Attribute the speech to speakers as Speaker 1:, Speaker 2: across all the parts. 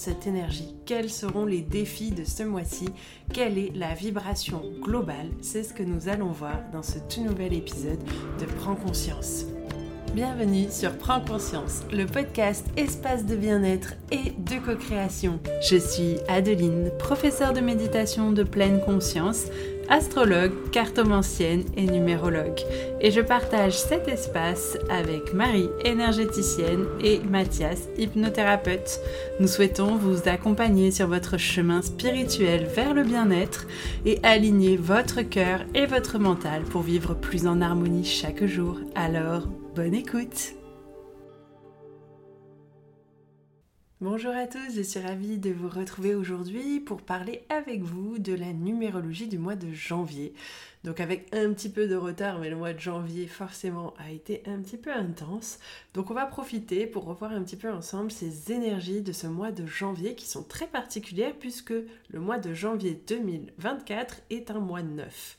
Speaker 1: cette énergie Quels seront les défis de ce mois-ci? Quelle est la vibration globale? C'est ce que nous allons voir dans ce tout nouvel épisode de Prends conscience. Bienvenue sur Prends conscience, le podcast espace de bien-être et de co-création. Je suis Adeline, professeure de méditation de pleine conscience astrologue, cartomancienne et numérologue. Et je partage cet espace avec Marie, énergéticienne, et Mathias, hypnothérapeute. Nous souhaitons vous accompagner sur votre chemin spirituel vers le bien-être et aligner votre cœur et votre mental pour vivre plus en harmonie chaque jour. Alors, bonne écoute Bonjour à tous, je suis ravie de vous retrouver aujourd'hui pour parler avec vous de la numérologie du mois de janvier. Donc avec un petit peu de retard, mais le mois de janvier forcément a été un petit peu intense. Donc on va profiter pour revoir un petit peu ensemble ces énergies de ce mois de janvier qui sont très particulières puisque le mois de janvier 2024 est un mois neuf.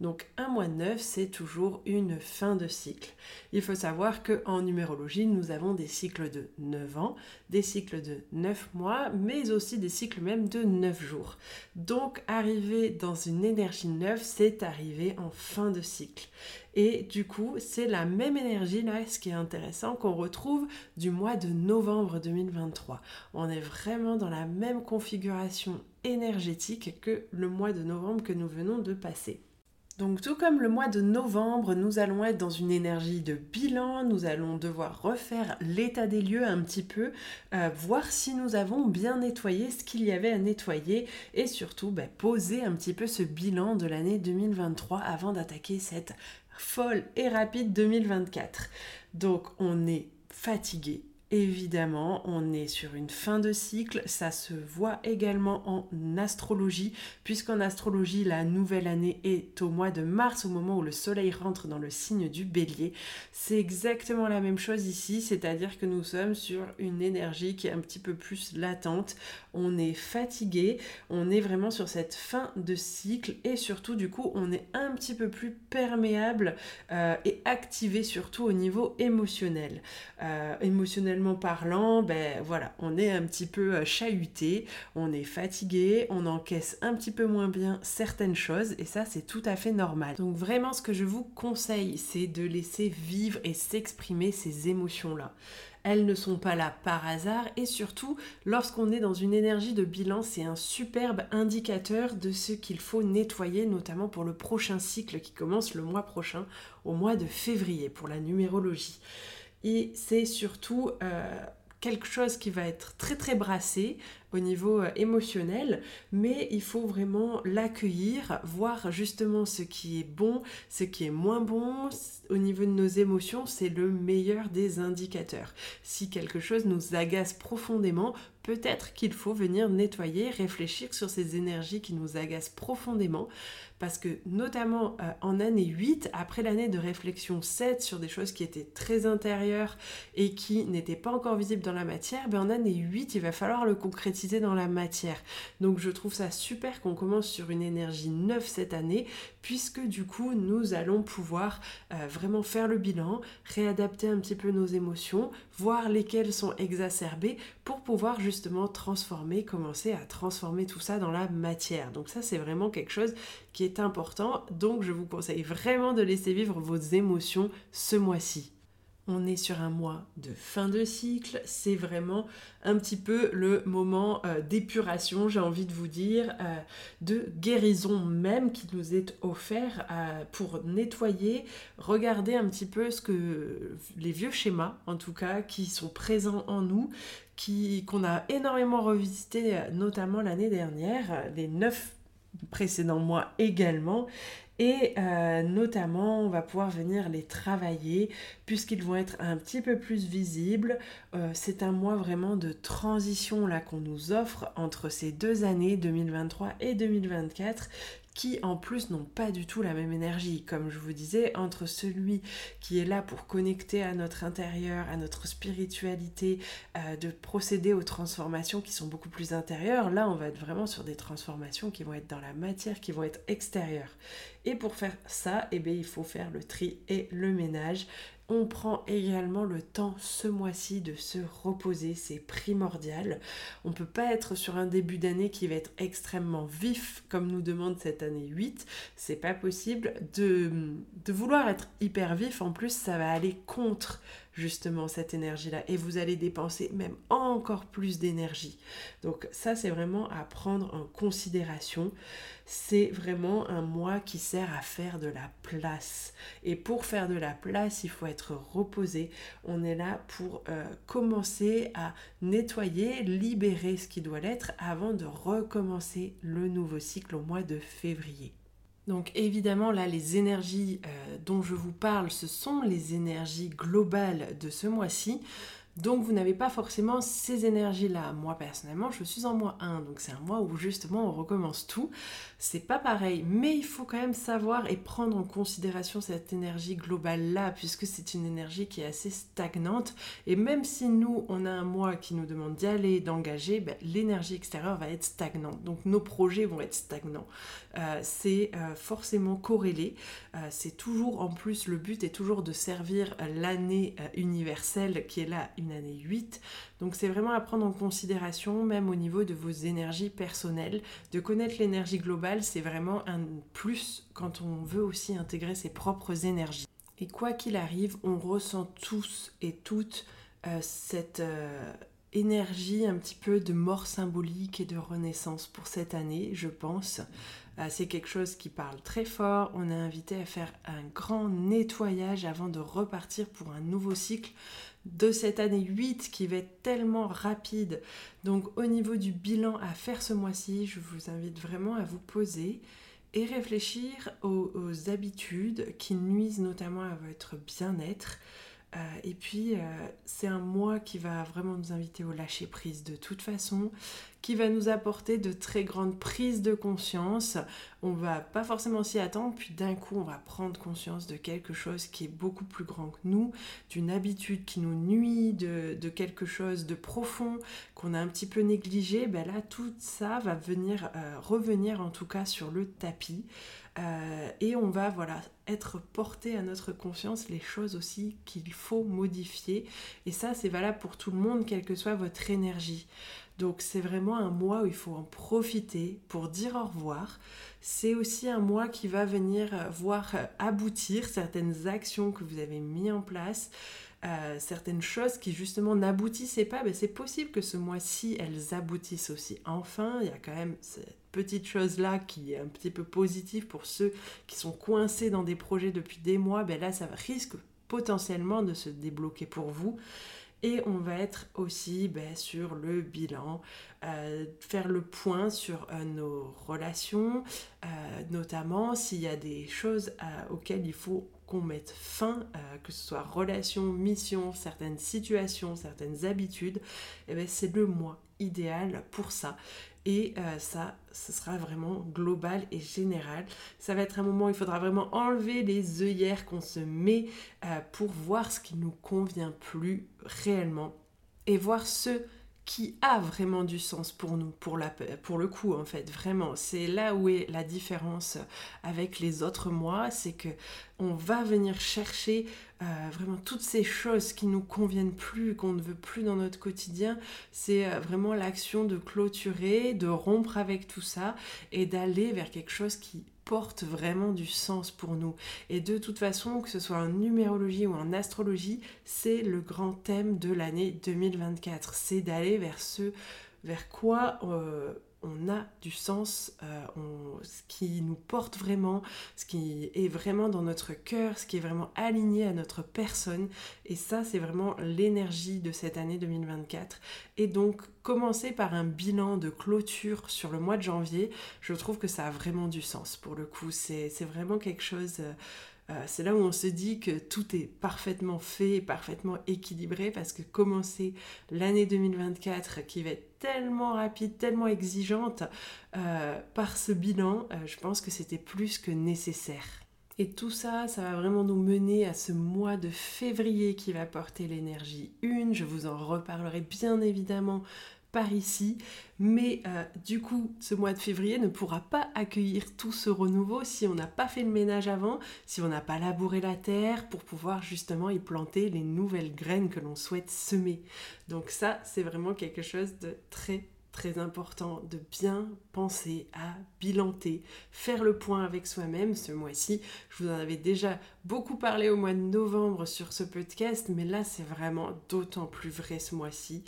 Speaker 1: Donc un mois neuf, c'est toujours une fin de cycle. Il faut savoir qu'en numérologie, nous avons des cycles de 9 ans, des cycles de 9 mois, mais aussi des cycles même de 9 jours. Donc arriver dans une énergie neuve, c'est arriver en fin de cycle. Et du coup, c'est la même énergie là, ce qui est intéressant, qu'on retrouve du mois de novembre 2023. On est vraiment dans la même configuration énergétique que le mois de novembre que nous venons de passer. Donc tout comme le mois de novembre, nous allons être dans une énergie de bilan, nous allons devoir refaire l'état des lieux un petit peu, euh, voir si nous avons bien nettoyé ce qu'il y avait à nettoyer et surtout bah, poser un petit peu ce bilan de l'année 2023 avant d'attaquer cette folle et rapide 2024. Donc on est fatigué, Évidemment, on est sur une fin de cycle, ça se voit également en astrologie, puisqu'en astrologie, la nouvelle année est au mois de mars, au moment où le soleil rentre dans le signe du bélier. C'est exactement la même chose ici, c'est-à-dire que nous sommes sur une énergie qui est un petit peu plus latente, on est fatigué, on est vraiment sur cette fin de cycle, et surtout, du coup, on est un petit peu plus perméable euh, et activé surtout au niveau émotionnel. Euh, émotionnellement, parlant, ben voilà, on est un petit peu euh, chahuté, on est fatigué, on encaisse un petit peu moins bien certaines choses et ça c'est tout à fait normal. Donc vraiment ce que je vous conseille, c'est de laisser vivre et s'exprimer ces émotions-là elles ne sont pas là par hasard et surtout lorsqu'on est dans une énergie de bilan, c'est un superbe indicateur de ce qu'il faut nettoyer, notamment pour le prochain cycle qui commence le mois prochain, au mois de février, pour la numérologie. Et c'est surtout euh, quelque chose qui va être très très brassé au niveau euh, émotionnel, mais il faut vraiment l'accueillir, voir justement ce qui est bon, ce qui est moins bon. Au niveau de nos émotions, c'est le meilleur des indicateurs. Si quelque chose nous agace profondément, peut-être qu'il faut venir nettoyer, réfléchir sur ces énergies qui nous agacent profondément parce que notamment euh, en année 8, après l'année de réflexion 7 sur des choses qui étaient très intérieures et qui n'étaient pas encore visibles dans la matière, ben en année 8, il va falloir le concrétiser dans la matière. Donc je trouve ça super qu'on commence sur une énergie neuve cette année, puisque du coup, nous allons pouvoir euh, vraiment faire le bilan, réadapter un petit peu nos émotions, voir lesquelles sont exacerbées pour pouvoir justement transformer, commencer à transformer tout ça dans la matière. Donc ça, c'est vraiment quelque chose qui est important. Donc je vous conseille vraiment de laisser vivre vos émotions ce mois-ci. On est sur un mois de fin de cycle, c'est vraiment un petit peu le moment euh, d'épuration, j'ai envie de vous dire, euh, de guérison même qui nous est offert euh, pour nettoyer, regarder un petit peu ce que les vieux schémas, en tout cas, qui sont présents en nous, qu'on a énormément revisité, notamment l'année dernière, les neuf précédents mois également. Et euh, notamment, on va pouvoir venir les travailler puisqu'ils vont être un petit peu plus visibles. Euh, c'est un mois vraiment de transition là qu'on nous offre entre ces deux années, 2023 et 2024, qui en plus n'ont pas du tout la même énergie. Comme je vous disais, entre celui qui est là pour connecter à notre intérieur, à notre spiritualité, euh, de procéder aux transformations qui sont beaucoup plus intérieures, là on va être vraiment sur des transformations qui vont être dans la matière, qui vont être extérieures. Et pour faire ça, eh bien, il faut faire le tri et le ménage On prend également le temps ce mois-ci de se reposer, c'est primordial. On ne peut pas être sur un début d'année qui va être extrêmement vif comme nous demande cette année 8. C'est pas possible de, de vouloir être hyper vif. En plus, ça va aller contre justement cette énergie-là et vous allez dépenser même encore plus d'énergie. Donc ça, c'est vraiment à prendre en considération. C'est vraiment un mois qui sert à faire de la place. Et pour faire de la place, il faut être reposé. On est là pour euh, commencer à nettoyer, libérer ce qui doit l'être avant de recommencer le nouveau cycle au mois de février. Donc évidemment, là, les énergies euh, dont je vous parle, ce sont les énergies globales de ce mois-ci. Donc vous n'avez pas forcément ces énergies-là. Moi personnellement, je suis en mois 1, donc c'est un mois où justement on recommence tout. C'est pas pareil, mais il faut quand même savoir et prendre en considération cette énergie globale-là, puisque c'est une énergie qui est assez stagnante. Et même si nous, on a un mois qui nous demande d'y aller, d'engager, ben, l'énergie extérieure va être stagnante. Donc nos projets vont être stagnants. Euh, c'est euh, forcément corrélé. Euh, c'est toujours, en plus, le but est toujours de servir l'année universelle qui est là une année 8. Donc c'est vraiment à prendre en considération, même au niveau de vos énergies personnelles. De connaître l'énergie globale, c'est vraiment un plus quand on veut aussi intégrer ses propres énergies. Et quoi qu'il arrive, on ressent tous et toutes euh, cette euh, énergie un petit peu de mort symbolique et de renaissance pour cette année, je pense. Euh, c'est quelque chose qui parle très fort. On est invité à faire un grand nettoyage avant de repartir pour un nouveau cycle de cette année 8 qui va être tellement rapide. Donc au niveau du bilan à faire ce mois-ci, je vous invite vraiment à vous poser et réfléchir aux, habitudes qui nuisent notamment à votre bien-être. Euh, et puis, euh, c'est un mois qui va vraiment nous inviter au lâcher prise de toute façon, qui va nous apporter de très grandes prises de conscience. On va pas forcément s'y attendre, puis d'un coup, on va prendre conscience de quelque chose qui est beaucoup plus grand que nous, d'une habitude qui nous nuit, de, quelque chose de profond qu'on a un petit peu négligé. Ben là, tout ça va venir euh, revenir en tout cas sur le tapis. Euh, et on va voilà être porté à notre conscience les choses aussi qu'il faut modifier. Et ça, c'est valable pour tout le monde, quelle que soit votre énergie. Donc c'est vraiment un mois où il faut en profiter pour dire au revoir. C'est aussi un mois qui va venir euh, voir euh, aboutir certaines actions que vous avez mis en place, euh, certaines choses qui justement n'aboutissaient pas. Ben, c'est possible que ce mois-ci, elles aboutissent aussi. Enfin, il y a quand même cette petite chose-là qui est un petit peu positive pour ceux qui sont coincés dans des projets depuis des mois. Ben là, ça risque potentiellement de se débloquer pour vous. Et on va être aussi ben, sur le bilan, euh, faire le point sur euh, nos relations, euh, notamment s'il y a des choses auxquelles il faut qu'on mette fin, que ce soit relations, missions, certaines situations, certaines habitudes, et eh ben, c'est le mois idéal pour ça. Et euh, ça, ce sera vraiment global et général. Ça va être un moment où il faudra vraiment enlever les œillères qu'on se met euh, pour voir ce qui nous convient plus réellement et voir ce qui a vraiment du sens pour nous, pour, la, pour le coup en fait, vraiment. C'est là où est la différence avec les autres mois, c'est que on va venir chercher euh, vraiment toutes ces choses qui nous conviennent plus, qu'on ne veut plus dans notre quotidien. C'est euh, vraiment l'action de clôturer, de rompre avec tout ça et d'aller vers quelque chose qui porte vraiment du sens pour nous. Et de toute façon, que ce soit en numérologie ou en astrologie, c'est le grand thème de l'année 2024. C'est d'aller vers ce vers quoi euh, on a du sens, euh, ce qui nous porte vraiment, ce qui est vraiment dans notre cœur, ce qui est vraiment aligné à notre personne. Et ça, c'est vraiment l'énergie de cette année 2024. Et donc, commencer par un bilan de clôture sur le mois de janvier, je trouve que ça a vraiment du sens pour le coup. C'est vraiment quelque chose... Euh, euh, c'est là où on se dit que tout est parfaitement fait, parfaitement équilibré, parce que commencer l'année 2024 qui va être tellement rapide, tellement exigeante euh, par ce bilan, euh, je pense que c'était plus que nécessaire. Et tout ça, ça va vraiment nous mener à ce mois de février qui va porter l'énergie 1. Je vous en reparlerai bien évidemment par ici, mais euh, du coup, ce mois de février ne pourra pas accueillir tout ce renouveau si on n'a pas fait le ménage avant, si on n'a pas labouré la terre pour pouvoir justement y planter les nouvelles graines que l'on souhaite semer. Donc ça, c'est vraiment quelque chose de très très important de bien penser à bilanter, faire le point avec soi-même ce mois-ci. Je vous en avais déjà beaucoup parlé au mois de novembre sur ce podcast, mais là c'est vraiment d'autant plus vrai ce mois-ci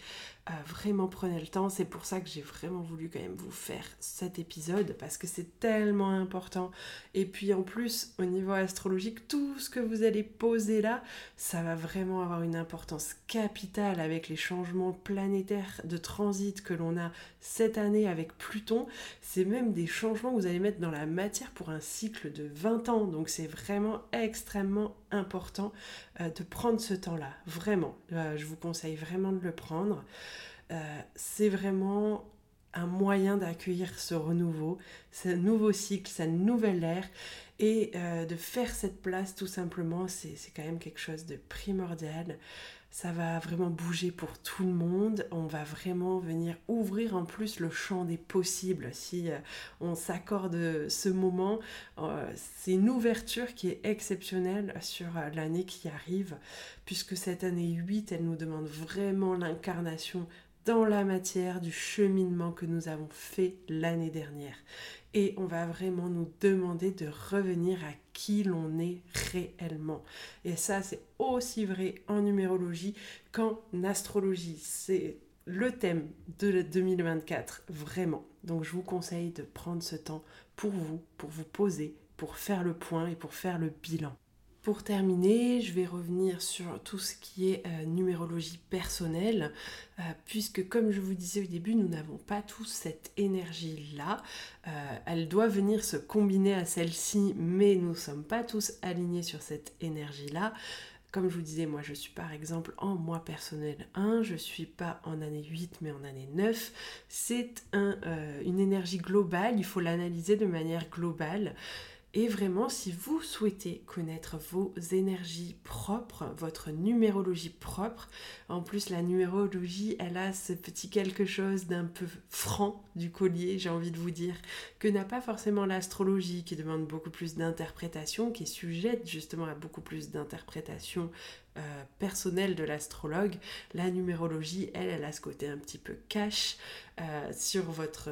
Speaker 1: vraiment prenez le temps. C'est pour ça que j'ai vraiment voulu quand même vous faire cet épisode parce que c'est tellement important. Et puis en plus, au niveau astrologique, tout ce que vous allez poser là, ça va vraiment avoir une importance capitale avec les changements planétaires de transit que l'on a cette année avec Pluton. C'est même des changements que vous allez mettre dans la matière pour un cycle de 20 ans. Donc c'est vraiment extrêmement important euh, de prendre ce temps-là. Vraiment. Euh, je vous conseille vraiment de le prendre. Euh, c'est vraiment un moyen d'accueillir ce renouveau, ce nouveau cycle, cette nouvelle ère et de faire cette place tout simplement, c'est quand même quelque chose de primordial ça va vraiment bouger pour tout le monde. On va vraiment venir ouvrir en plus le champ des possibles. Si euh, on s'accorde ce moment, euh, c'est une ouverture qui est exceptionnelle sur euh, l'année qui arrive, puisque cette année 8, elle nous demande vraiment l'incarnation dans la matière du cheminement que nous avons fait l'année dernière. Et on va vraiment nous demander de revenir à qui l'on est réellement. Et ça, c'est aussi vrai en numérologie qu'en astrologie. C'est le thème de 2024, vraiment. Donc je vous conseille de prendre ce temps pour vous, pour vous poser, pour faire le point et pour faire le bilan. Pour terminer, je vais revenir sur tout ce qui est euh, numérologie personnelle, euh, puisque comme je vous disais au début, nous n'avons pas tous cette énergie-là. Euh, elle doit venir se combiner à celle-ci, mais nous ne sommes pas tous alignés sur cette énergie-là. Comme je vous disais, moi je suis par exemple en mois personnel 1, je suis pas en année 8 mais en année 9. C'est une énergie globale, il faut l'analyser de manière globale. Et vraiment, si vous souhaitez connaître vos énergies propres, votre numérologie propre, en plus la numérologie, elle a ce petit quelque chose d'un peu franc du collier, j'ai envie de vous dire, que n'a pas forcément l'astrologie, qui demande beaucoup plus d'interprétation, qui est sujette justement à beaucoup plus d'interprétation euh, personnelle de l'astrologue. La numérologie, elle, elle a ce côté un petit peu cash euh, sur votre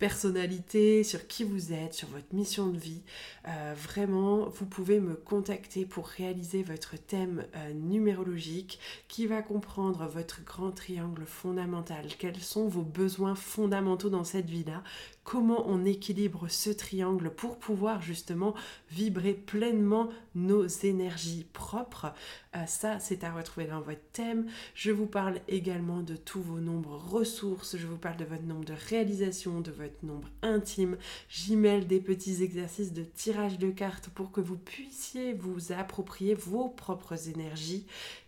Speaker 1: personnalité, sur qui vous êtes, sur votre mission de vie. Euh, vraiment, vous pouvez me contacter pour réaliser votre thème euh, numérologique qui va comprendre votre grand triangle fondamental. Quels sont vos besoins fondamentaux dans cette vie-là? Comment on équilibre ce triangle pour pouvoir justement vibrer pleinement nos énergies propres. Euh, ça, c'est à retrouver dans votre thème. Je vous parle également de tous vos nombres ressources. Je vous parle de votre nombre de réalisations, de votre nombre intime. J'y mêle des petits exercices de tirage de cartes pour que vous puissiez vous approprier vos propres énergies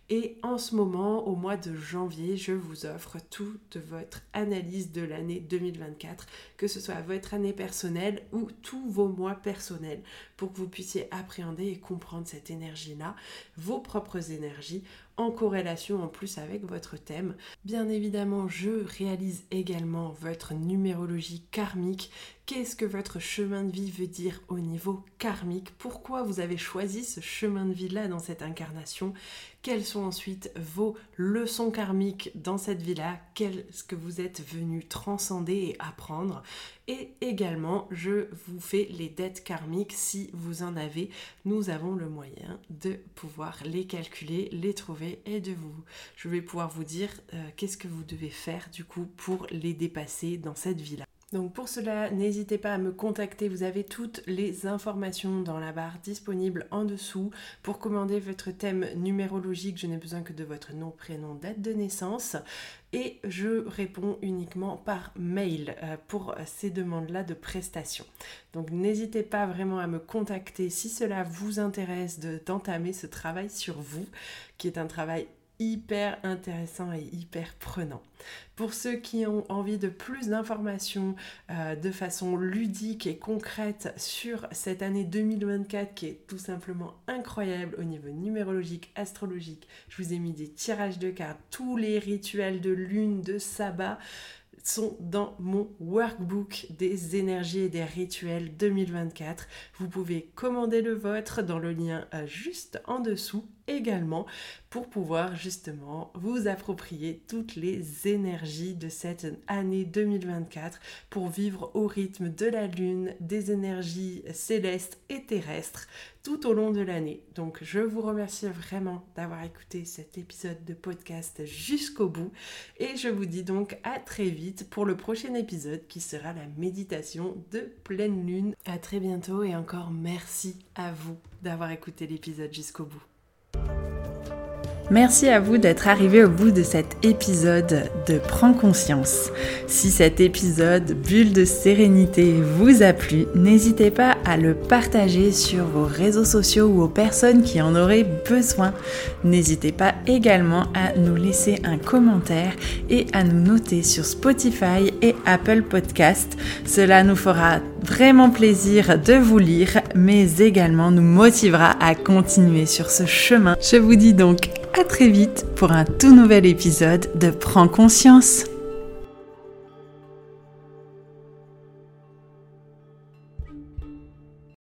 Speaker 1: et en ce moment, au mois de janvier, je vous offre toute votre analyse de l'année 2024, que ce soit votre année personnelle ou tous vos mois personnels, pour que vous puissiez appréhender et comprendre cette énergie-là, vos propres énergies, en corrélation en plus avec votre thème. Bien évidemment, je réalise également votre numérologie karmique. Qu'est-ce que votre chemin de vie veut dire au niveau karmique? Pourquoi vous avez choisi ce chemin de vie-là dans cette incarnation? Quelles sont ensuite vos leçons karmiques dans cette vie-là? Qu'est-ce que vous êtes venu transcender et apprendre? Et également, je vous fais les dettes karmiques si vous en avez. Nous avons le moyen de pouvoir les calculer, les trouver et de vous. Je vais pouvoir vous dire euh, qu'est-ce que vous devez faire du coup pour les dépasser dans cette vie-là. Donc pour cela, n'hésitez pas à me contacter, vous avez toutes les informations dans la barre disponible en dessous. Pour commander votre thème numérologique, je n'ai besoin que de votre nom, prénom, date de naissance. Et je réponds uniquement par mail euh, pour ces demandes-là de prestations. Donc n'hésitez pas vraiment à me contacter si cela vous intéresse d'entamer ce travail sur vous, qui est un travail hyper intéressant et hyper prenant. Pour ceux qui ont envie de plus d'informations euh, de façon ludique et concrète sur cette année 2024 qui est tout simplement incroyable au niveau numérologique, astrologique, je vous ai mis des tirages de cartes, tous les rituels de lune, de sabbat sont dans mon workbook des énergies et des rituels 2024. Vous pouvez commander le vôtre dans le lien euh, juste en dessous également pour pouvoir justement vous approprier toutes les énergies de cette année 2024 pour vivre au rythme de la lune, des énergies célestes et terrestres tout au long de l'année. Donc je vous remercie vraiment d'avoir écouté cet épisode de podcast jusqu'au bout et je vous dis donc à très vite pour le prochain épisode qui sera la méditation de pleine lune. À très bientôt et encore merci à vous d'avoir écouté l'épisode jusqu'au bout.
Speaker 2: Merci à vous d'être arrivé au bout de cet épisode de Prends conscience. Si cet épisode Bulle de sérénité vous a plu, n'hésitez pas à le partager sur vos réseaux sociaux ou aux personnes qui en auraient besoin. N'hésitez pas également à nous laisser un commentaire et à nous noter sur Spotify et Apple Podcast. Cela nous fera vraiment plaisir de vous lire, mais également nous motivera à continuer sur ce chemin. Je vous dis donc à très vite pour un tout nouvel épisode de Prends conscience.